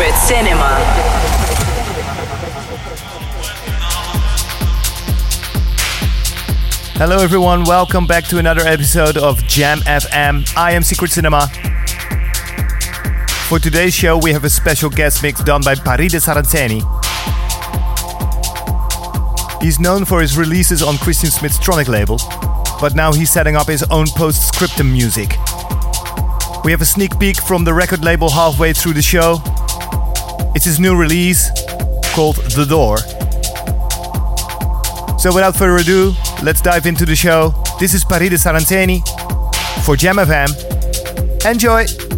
Secret Cinema. Hello, everyone. Welcome back to another episode of Jam FM. I am Secret Cinema. For today's show, we have a special guest mix done by Paride Saraceni. He's known for his releases on Christian Smith's Tronic label, but now he's setting up his own post-scriptum music. We have a sneak peek from the record label halfway through the show. It's his new release called The Door. So without further ado, let's dive into the show. This is Paride Saraceni for Jam FM. Enjoy!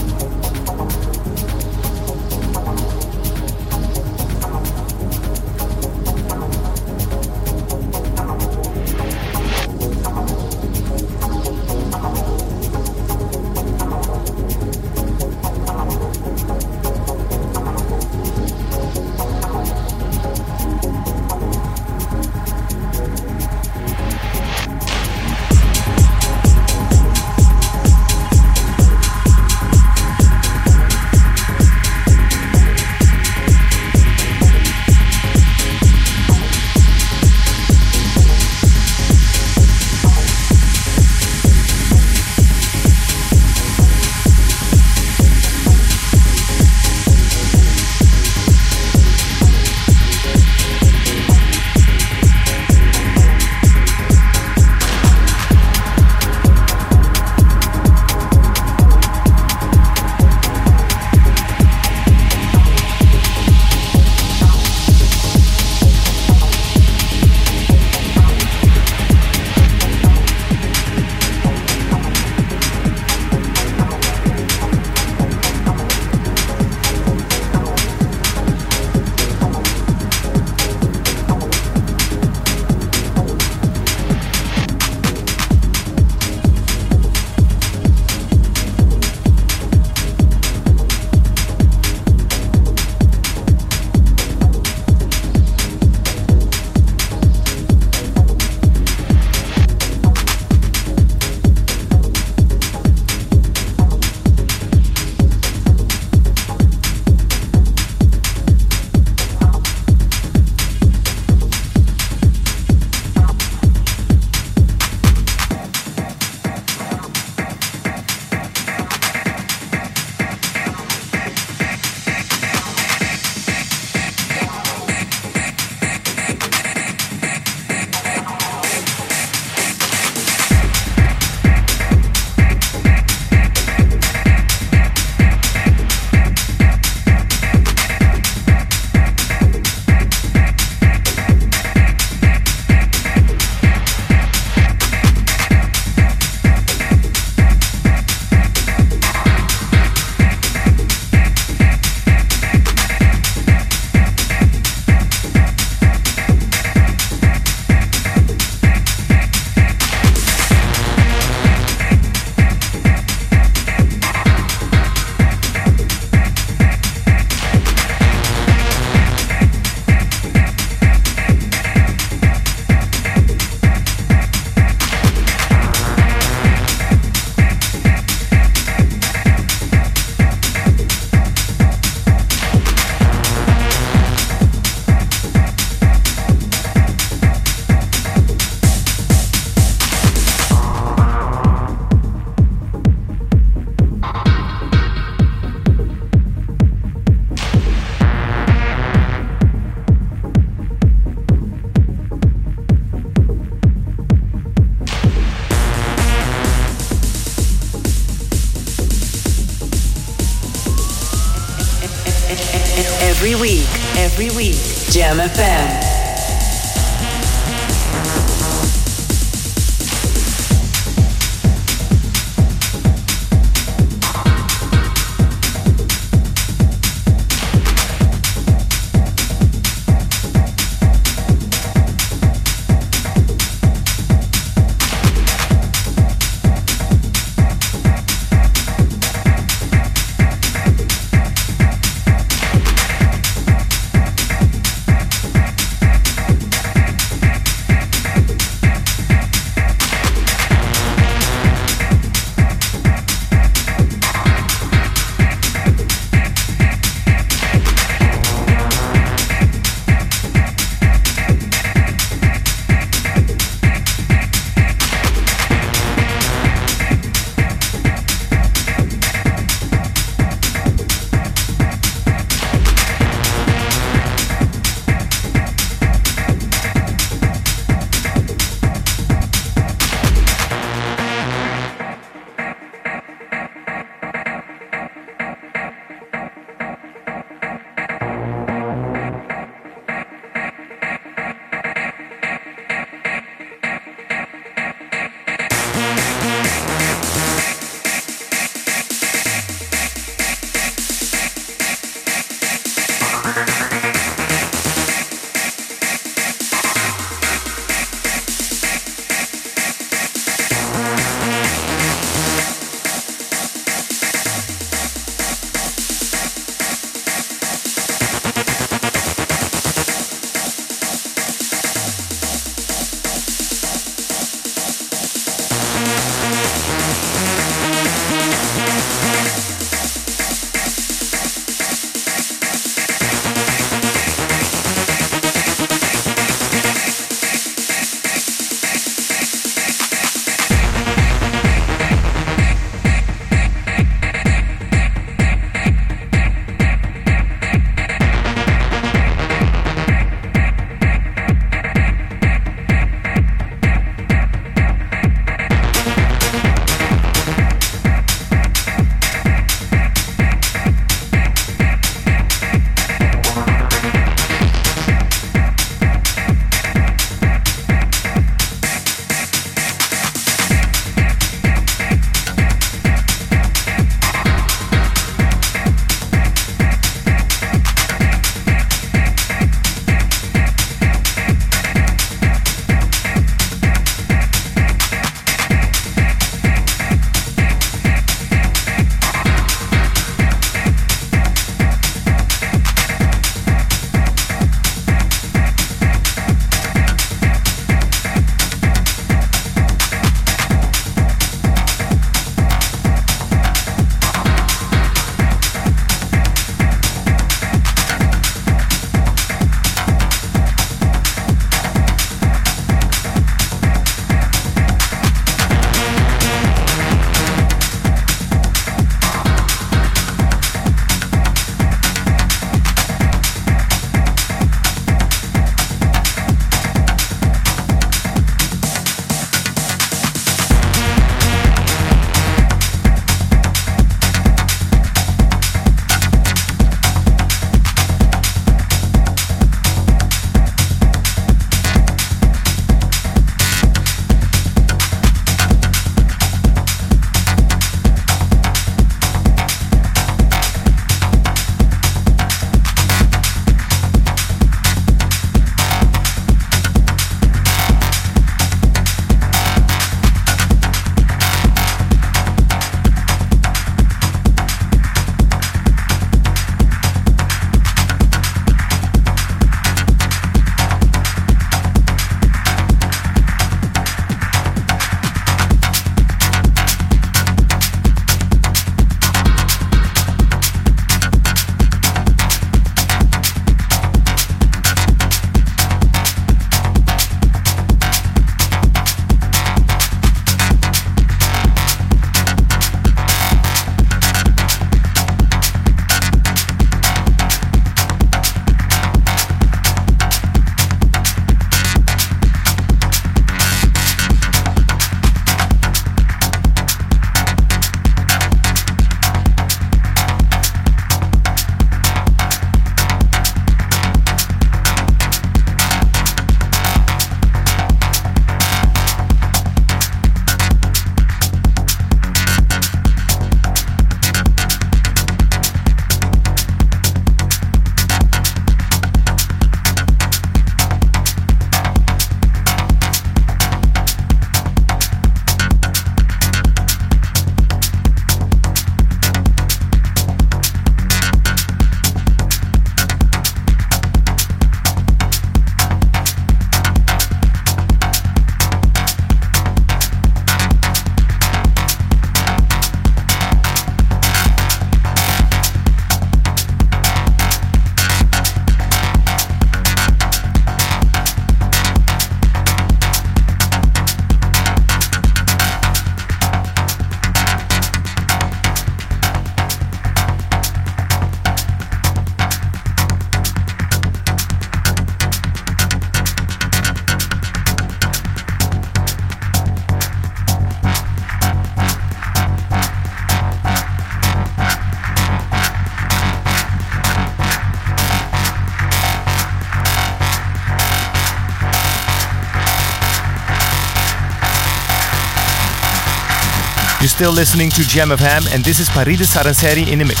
Still listening to Jam FM, and this is Paride Saraceni in the mix.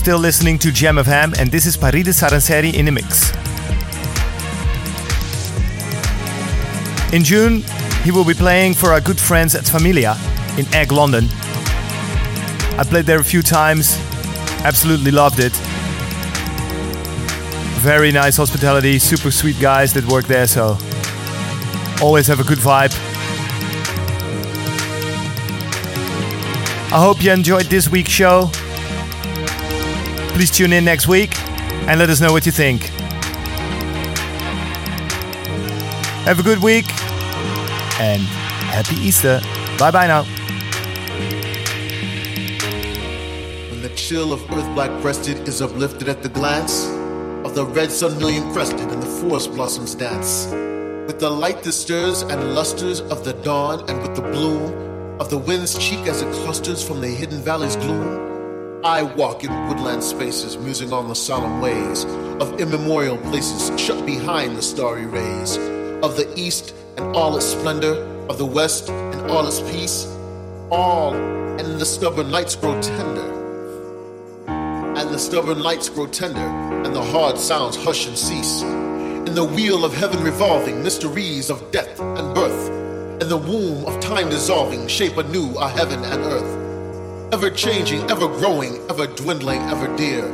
Still listening to Jam FM, and this is Paride Saraceni in a mix. In June, he will be playing for our good friends at Familia in Egg, London. I played there a few times, absolutely loved it. Very nice hospitality, super sweet guys that work there, so always have a good vibe. I hope you enjoyed this week's show. Please tune in next week and let us know what you think. Have a good week and happy Easter. Bye bye now. When the chill of earth black breasted is uplifted at the glance of the red sun million crested and the forest blossoms dance. With the light that stirs and lusters of the dawn and with the bloom of the wind's cheek as it clusters from the hidden valley's gloom. I walk in woodland spaces, musing on the solemn ways of immemorial places shut behind the starry rays of the east and all its splendor, of the west and all its peace. All and the stubborn lights grow tender, and the stubborn lights grow tender, and the hard sounds hush and cease. In the wheel of heaven revolving, mysteries of death and birth, in the womb of time dissolving, shape anew a heaven and earth ever changing, ever growing, ever dwindling, ever dear,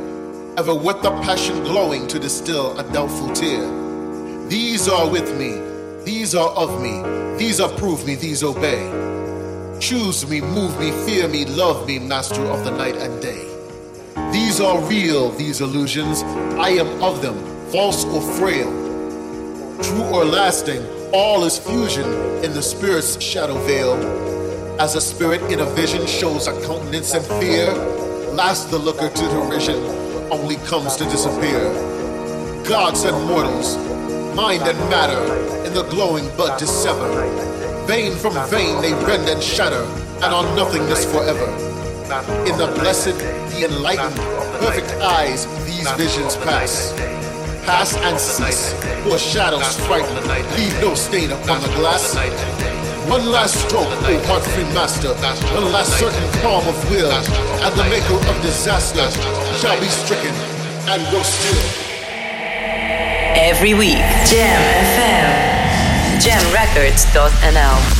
ever with the passion glowing to distill a doubtful tear. These are with me, these are of me, these approve me, these obey. Choose me, move me, fear me, love me, master of the night and day. These are real, these illusions, I am of them, false or frail. True or lasting, all is fusion in the spirit's shadow veil as a spirit in a vision shows a countenance and fear, last the looker to derision only comes to disappear. Gods and mortals, mind and matter, in the glowing bud dissever. Vein from vein they rend and shatter, and on nothingness forever. In the blessed, the enlightened, perfect eyes, these visions pass. Pass and cease, for shadows frighten, leave no stain upon the glass. One last stroke, oh, O heart-free master. One last certain calm of will. And the maker of disaster shall be stricken and go still. Every week, Jam FM. JamRecords.nl